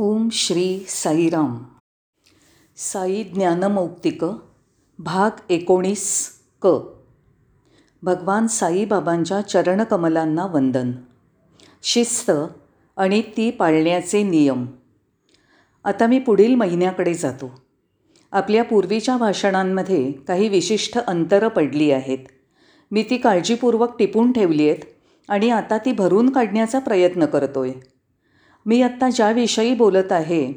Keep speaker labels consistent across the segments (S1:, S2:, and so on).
S1: ओम श्री साईराम. साई ज्ञानमौक्तिक भाग एकोणीस क. भगवान साईबाबांच्या चरणकमलांना वंदन. शिस्त आणि ती पाळण्याचे नियम. आता मी पुढील महिन्याकडे जातो. आपल्या पूर्वीच्या भाषणांमध्ये काही विशिष्ट अंतरं पडली आहेत. मी ती काळजीपूर्वक टिपून ठेवली आहेत आणि आता ती भरून काढण्याचा प्रयत्न करतो आहे मी आत्ता ज्याविषयी बोलत आहे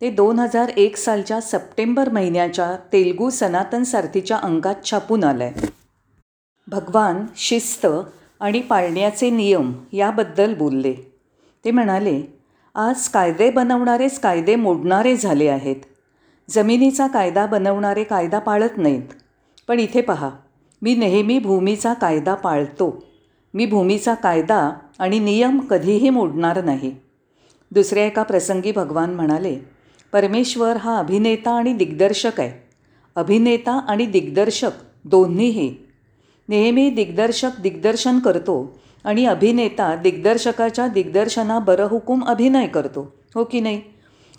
S1: ते दोन हजार एक सालच्या सप्टेंबर महिन्याच्या तेलगू सनातन सारथीच्या अंकात छापून आलं आहे भगवान शिस्त आणि पाळण्याचे नियम याबद्दल बोलले. ते म्हणाले आज कायदे बनवणारेच कायदे मोडणारे झाले आहेत. जमिनीचा कायदा बनवणारे कायदा पाळत नाहीत. पण इथे पहा मी नेहमी भूमीचा कायदा पाळतो. मी भूमीचा कायदा आणि नियम कधीही मोडणार नाही. दुसऱ्या एका प्रसंगी भगवान म्हणाले परमेश्वर हा अभिनेता आणि दिग्दर्शक आहे. अभिनेता आणि दिग्दर्शक दोन्हीही. नेहमी दिग्दर्शक दिग्दर्शन करतो आणि अभिनेता दिग्दर्शकाच्या दिग्दर्शना बरहुकूम अभिनय करतो हो की नाही?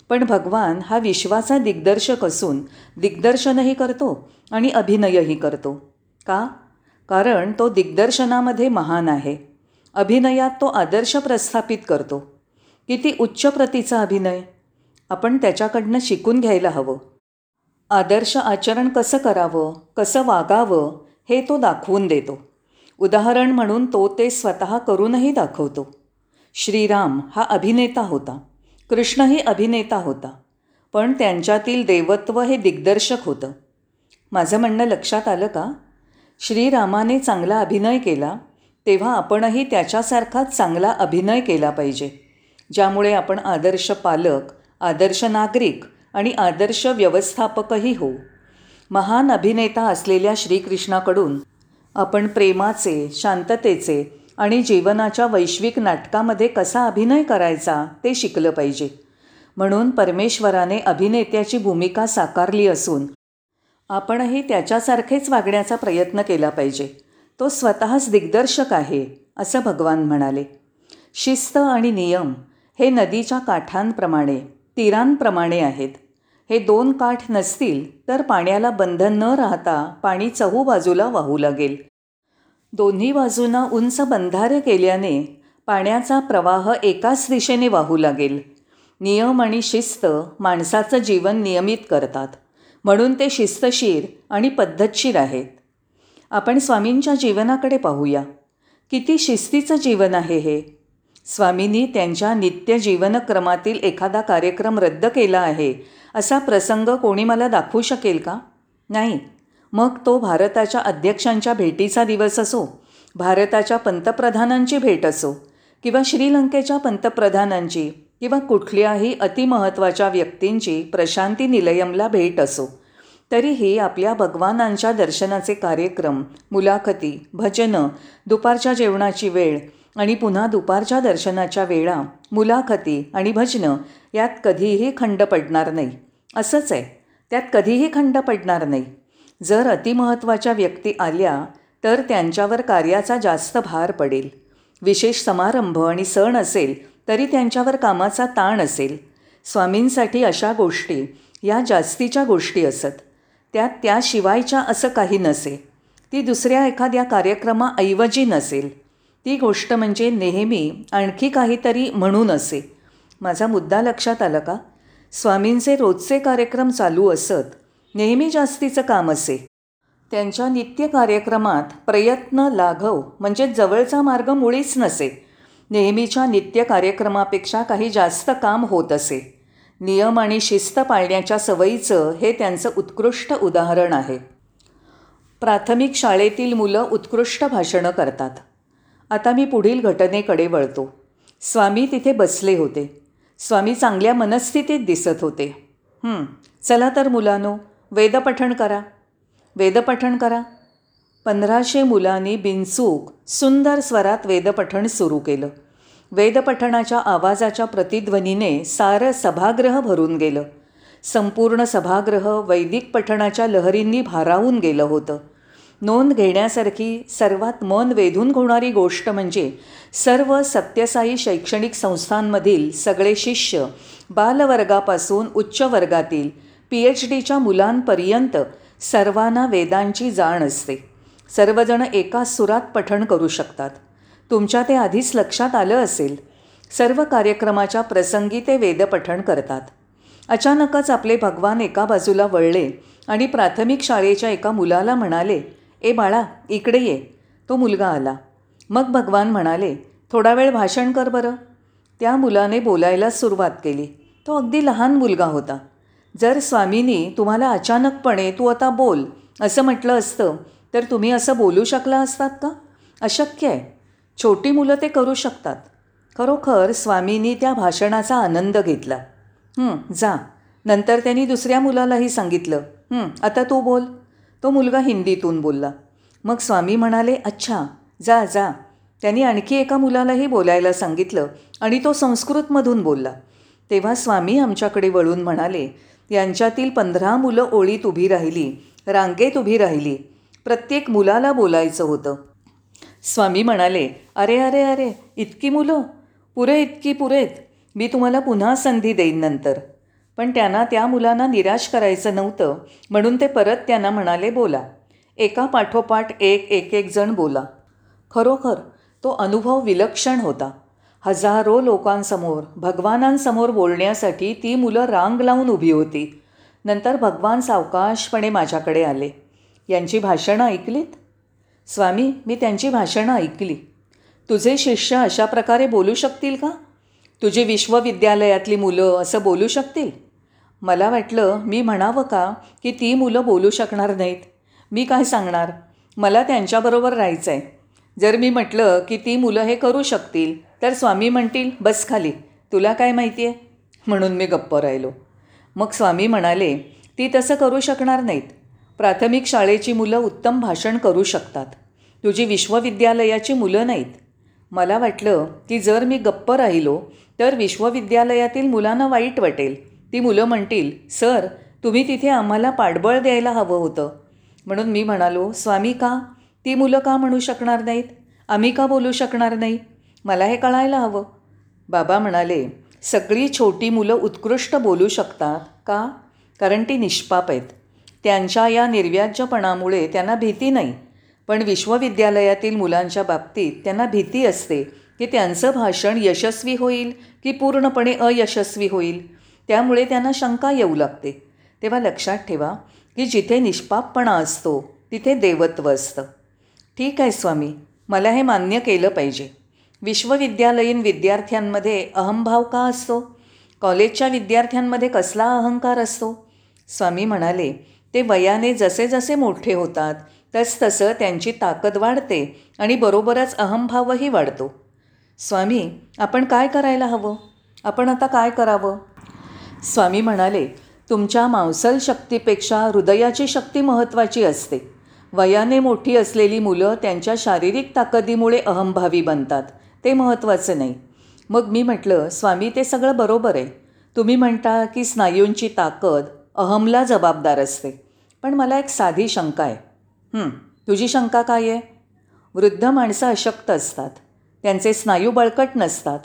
S1: पण भगवान हा विश्वाचा दिग्दर्शक असून दिग्दर्शनही करतो आणि अभिनयही करतो. का? कारण तो दिग्दर्शनामध्ये महान आहे. अभिनयात तो आदर्श प्रस्थापित करतो. किती उच्च प्रतीचा अभिनय. आपण त्याच्याकडनं शिकून घ्यायला हवं. आदर्श आचरण कसं करावं कसं वागावं हे तो दाखवून देतो. उदाहरण म्हणून तो ते स्वतः करूनही दाखवतो. श्रीराम हा अभिनेता होता. कृष्णही अभिनेता होता. पण त्यांच्यातील देवत्व हे दिग्दर्शक होतं. माझं म्हणणं लक्षात आलं का? श्रीरामाने चांगला अभिनय केला तेव्हा आपणही त्याच्यासारखाच चांगला अभिनय केला पाहिजे. ज्यामुळे आपण आदर्श पालक आदर्श नागरिक आणि आदर्श व्यवस्थापकही हो. महान अभिनेता असलेल्या श्रीकृष्णाकडून आपण प्रेमाचे शांततेचे आणि जीवनाच्या वैश्विक नाटकामध्ये कसा अभिनय करायचा ते शिकलं पाहिजे. म्हणून परमेश्वराने अभिनेत्याची भूमिका साकारली असून आपणही त्याच्यासारखेच वागण्याचा प्रयत्न केला पाहिजे. तो स्वतःच दिग्दर्शक आहे असं भगवान म्हणाले. शिस्त आणि नियम हे नदीच्या काठांप्रमाणे तीरांप्रमाणे आहेत. हे दोन काठ नसतील तर पाण्याला बंधन न राहता पाणी चहू बाजूला वाहू लागेल. दोन्ही बाजूंना उंच बंधारे केल्याने पाण्याचा प्रवाह एकाच दिशेने वाहू लागेल. नियम आणि शिस्त माणसाचं जीवन नियमित करतात. म्हणून ते शिस्तशीर आणि पद्धतशीर आहेत. आपण स्वामींच्या जीवनाकडे पाहूया. किती शिस्तीचं जीवन आहे हे. स्वामींनी त्यांच्या नित्य जीवनक्रमातील एखादा कार्यक्रम रद्द केला आहे असा प्रसंग कोणी मला दाखवू शकेल का? नाही. मग तो भारताच्या अध्यक्षांच्या भेटीचा दिवस असो भारताच्या पंतप्रधानांची भेट असो किंवा श्रीलंकेच्या पंतप्रधानांची किंवा कुठल्याही अतिमहत्त्वाच्या व्यक्तींची प्रशांती निलयमला भेट असो तरीही आपल्या भगवानांच्या दर्शनाचे कार्यक्रम मुलाखती भजनं दुपारच्या जेवणाची वेळ आणि पुन्हा दुपारच्या दर्शनाच्या वेळा मुलाखती आणि भजनं यात कधीही खंड पडणार नाही. असंच आहे. त्यात कधीही खंड पडणार नाही. जर अतिमहत्त्वाच्या व्यक्ती आल्या तर त्यांच्यावर कार्याचा जास्त भार पडेल. विशेष समारंभ आणि सण असेल तरी त्यांच्यावर कामाचा ताण असेल. स्वामींसाठी अशा गोष्टी या जास्तीच्या गोष्टी असत. त्यात त्याशिवायच्या असं काही नसे. ती दुसऱ्या एखाद्या कार्यक्रमाऐवजी नसेल. ती गोष्ट म्हणजे नेहमी आणखी काहीतरी म्हणून असे. माझा मुद्दा लक्षात आला का? स्वामींचे रोजचे कार्यक्रम चालू असत नेहमी जास्तीचं काम असे. त्यांच्या नित्य कार्यक्रमात प्रयत्न लाघव म्हणजे जवळचा मार्ग मुळीच नसे. नेहमीच्या नित्य कार्यक्रमापेक्षा काही जास्त काम होत असे. नियम आणि शिस्त पाळण्याच्या सवयीचं हे त्यांचं उत्कृष्ट उदाहरण आहे. प्राथमिक शाळेतील मुलं उत्कृष्ट भाषणं करतात. आता मी पुढील घटनेकडे वळतो. स्वामी तिथे बसले होते. स्वामी चांगल्या मनस्थितीत दिसत होते. चला तर मुलानो वेदपठण करा. वेदपठण करा. पंधराशे मुलांनी बिनचूक सुंदर स्वरात वेदपठण सुरू केलं. वेदपठणाच्या आवाजाच्या प्रतिध्वनीने सारं सभागृह भरून गेलं. संपूर्ण सभागृह वैदिक पठणाच्या लहरींनी भारावून गेलं होतं. नोंद घेण्यासारखी सर्वात मन वेधून होणारी गोष्ट म्हणजे सर्व सत्यसाई शैक्षणिक संस्थांमधील सगळे शिष्य बालवर्गापासून उच्च वर्गातील पी एच डीच्या मुलांपर्यंत सर्वांना वेदांची जाण असते. सर्वजण एका सुरात पठण करू शकतात. तुमच्या ते आधीच लक्षात आलं असेल. सर्व कार्यक्रमाच्या प्रसंगी ते वेदपठण करतात. अचानकच आपले भगवान एका बाजूला वळले आणि प्राथमिक शाळेच्या एका मुलाला म्हणाले ए बाळा इकडे ये. तो मुलगा आला. मग भगवान म्हणाले थोडा वेळ भाषण कर बरं. त्या मुलाने बोलायला सुरुवात केली. तो अगदी लहान मुलगा होता. जर स्वामींनी तुम्हाला अचानकपणे तू आता बोल असं म्हटलं असतं तर तुम्ही असं बोलू शकला असतात का? अशक्य आहे. छोटी मुलं ते करू शकतात. खरोखर स्वामींनी त्या भाषणाचा आनंद घेतला. जा. नंतर त्यांनी दुसऱ्या मुलालाही सांगितलं आता तू बोल. तो मुलगा हिंदीतून बोलला. मग स्वामी म्हणाले अच्छा जा जा. त्यांनी आणखी एका मुलालाही बोलायला सांगितलं आणि तो संस्कृतमधून बोलला. तेव्हा स्वामी आमच्याकडे वळून म्हणाले यांच्यातील पंधरा मुलं ओळीत उभी राहिली रांगेत उभी राहिली. प्रत्येक मुलाला बोलायचं होतं. स्वामी म्हणाले अरे अरे अरे इतकी मुलं? पुरे इतकी पुरेत. मी तुम्हाला पुन्हा संधी देईन नंतर. पण त्यांना त्या मुलांना निराश करायचं नव्हतं. म्हणून ते परत त्यांना म्हणाले बोला. एका पाठोपाठ एक एक एक जण बोला. खरोखर तो अनुभव विलक्षण होता. हजारो लोकांसमोर भगवानांसमोर बोलण्यासाठी ती मुलं रांग लावून उभी होती. नंतर भगवान सावकाशपणे माझ्याकडे आले. यांची भाषणं ऐकलीत? स्वामी मी त्यांची भाषणं ऐकली. तुझे शिष्य अशा प्रकारे बोलू शकतील का? तुझी विश्वविद्यालयातली मुलं असं बोलू शकतील? मला वाटलं मी म्हणावं का की ती मुलं बोलू शकणार नाहीत? मी काय सांगणार? मला त्यांच्याबरोबर राहायचं आहे जर मी म्हटलं की ती मुलं हे करू शकतील तर स्वामी म्हणतील बस खाली तुला काय माहिती आहे म्हणून मी गप्प राहिलो. मग स्वामी म्हणाले ती तसं करू शकणार नाहीत. प्राथमिक शाळेची मुलं उत्तम भाषण करू शकतात. तुझी विश्वविद्यालयाची मुलं नाहीत. मला वाटलं की जर मी गप्प राहिलो तर विश्वविद्यालयातील मुलांना वाईट वाटेल. ती मुलं म्हणतील सर तुम्ही तिथे आम्हाला पाठबळ द्यायला हवं होतं. म्हणून मी म्हणालो स्वामी का? ती मुलं का म्हणू शकणार नाहीत? आम्ही का बोलू शकणार नाही? मला हे कळायला हवं. बाबा म्हणाले सगळी छोटी मुलं उत्कृष्ट बोलू शकतात का? कारण ती निष्पाप आहेत. त्यांच्या या निर्व्याज्यपणामुळे त्यांना भीती नाही. पण विश्वविद्यालयातील मुलांच्या बाबतीत त्यांना भीती असते. की त्यांचं भाषण यशस्वी होईल की पूर्णपणे अयशस्वी होईल? त्यामुळे त्यांना शंका येऊ लागते. तेव्हा लक्षात ठेवा की जिथे निष्पापपणा असतो तिथे देवत्व असतं. ठीक आहे स्वामी मला हे मान्य केलं पाहिजे. विश्वविद्यालयीन विद्यार्थ्यांमध्ये अहंभाव का असतो? कॉलेजच्या विद्यार्थ्यांमध्ये कसला अहंकार असतो? स्वामी म्हणाले ते वयाने जसे जसे मोठे होतात तसतसं त्यांची ताकद वाढते आणि बरोबरच अहंभावही वाढतो. स्वामी आपण काय करायला हवं? आपण आता काय करावं? स्वामी म्हणाले तुमच्या मांसल शक्तीपेक्षा हृदयाची शक्ती महत्त्वाची असते. वयाने मोठी असलेली मुलं त्यांच्या शारीरिक ताकदीमुळे अहंभावी बनतात. ते महत्त्वाचं नाही. मग मी म्हटलं स्वामी ते सगळं बरोबर आहे. तुम्ही म्हणता की स्नायूंची ताकद अहमला जबाबदार असते. पण मला एक साधी शंका आहे. तुझी शंका काय आहे? वृद्ध माणसं अशक्त असतात. त्यांचे स्नायू बळकट नसतात.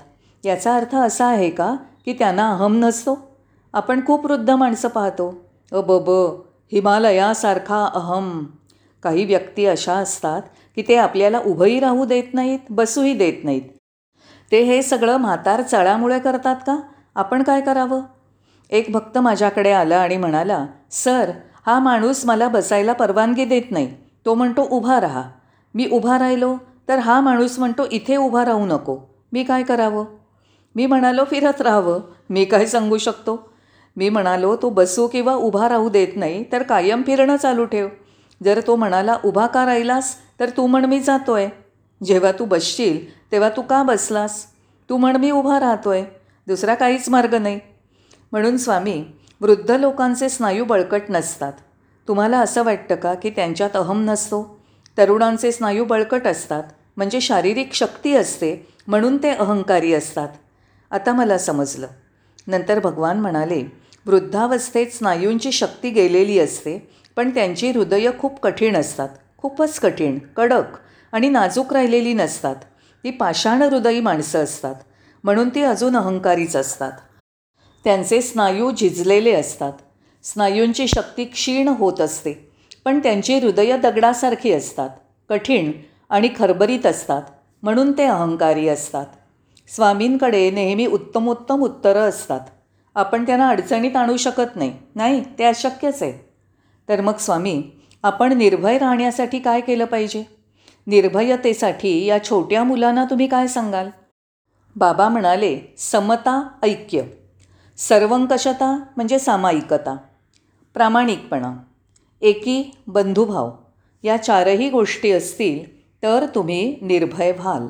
S1: याचा अर्थ असा आहे का की त्यांना अहम नसतो? आपण खूप वृद्ध माणसं पाहतो. अ ब ब हिमालयासारखा अहम. काही व्यक्ती अशा असतात की ते आपल्याला उभंही राहू देत नाहीत बसूही देत नाहीत. ते हे सगळं म्हातार चळामुळे करतात का? आपण काय करावं? एक भक्त माझ्याकडे आला आणि म्हणाला सर हा माणूस मला बसायला परवानगी देत नाही. तो म्हणतो उभा राहा. मी उभा राहिलो? तर हा माणूस म्हणतो इथे उभा राहू नको. मी काय करावं? मी म्हणालो फिरत राहावं. मी काय सांगू शकतो? मी म्हणालो तो बसू किंवा उभा राहू देत नाही तर कायम फिरणं चालू ठेव. जर तो म्हणाला उभा का राहिलास? तर तू म्हण मी जातो आहे जेव्हा तू बसशील तेव्हा तू का बसलास? तू म्हण मी उभा राहतो आहे दुसरा काहीच मार्ग नाही. म्हणून स्वामी वृद्ध लोकांचे स्नायू बळकट नसतात. तुम्हाला असं वाटतं का की त्यांच्यात अहम नसतो? तरुणांचे स्नायू बळकट असतात. म्हणजे शारीरिक शक्ती असते म्हणून ते अहंकारी असतात. आता मला समजलं. नंतर भगवान म्हणाले वृद्धावस्थेत स्नायूंची शक्ती गेलेली असते पण त्यांची हृदयं खूप कठीण असतात. खूपच कठीण कडक आणि नाजूक राहिलेली नसतात. ती पाषाण हृदयी माणसं असतात. म्हणून ती अजून अहंकारीच असतात. त्यांचे स्नायू झिजलेले असतात. स्नायूंची शक्ती क्षीण होत असते पण त्यांची हृदय दगडासारखी असतात. कठीण आणि खरबरीत असतात. म्हणून ते अहंकारी असतात. स्वामींकडे नेहमी उत्तमोत्तम उत्तरं असतात. आपण त्यांना अडचणीत आणू शकत नाही नाही? ते अशक्यच आहे. तर मग स्वामी आपण निर्भय राहण्यासाठी काय केलं पाहिजे? निर्भयतेसाठी या छोट्या मुलांना तुम्ही काय सांगाल? बाबा म्हणाले समता ऐक्य. सर्वंकषता म्हणजे सामायिकता. प्रामाणिकपणा. एकी बंधुभाव. या चारही गोष्टी असतील तर तुम्ही निर्भय व्हाल.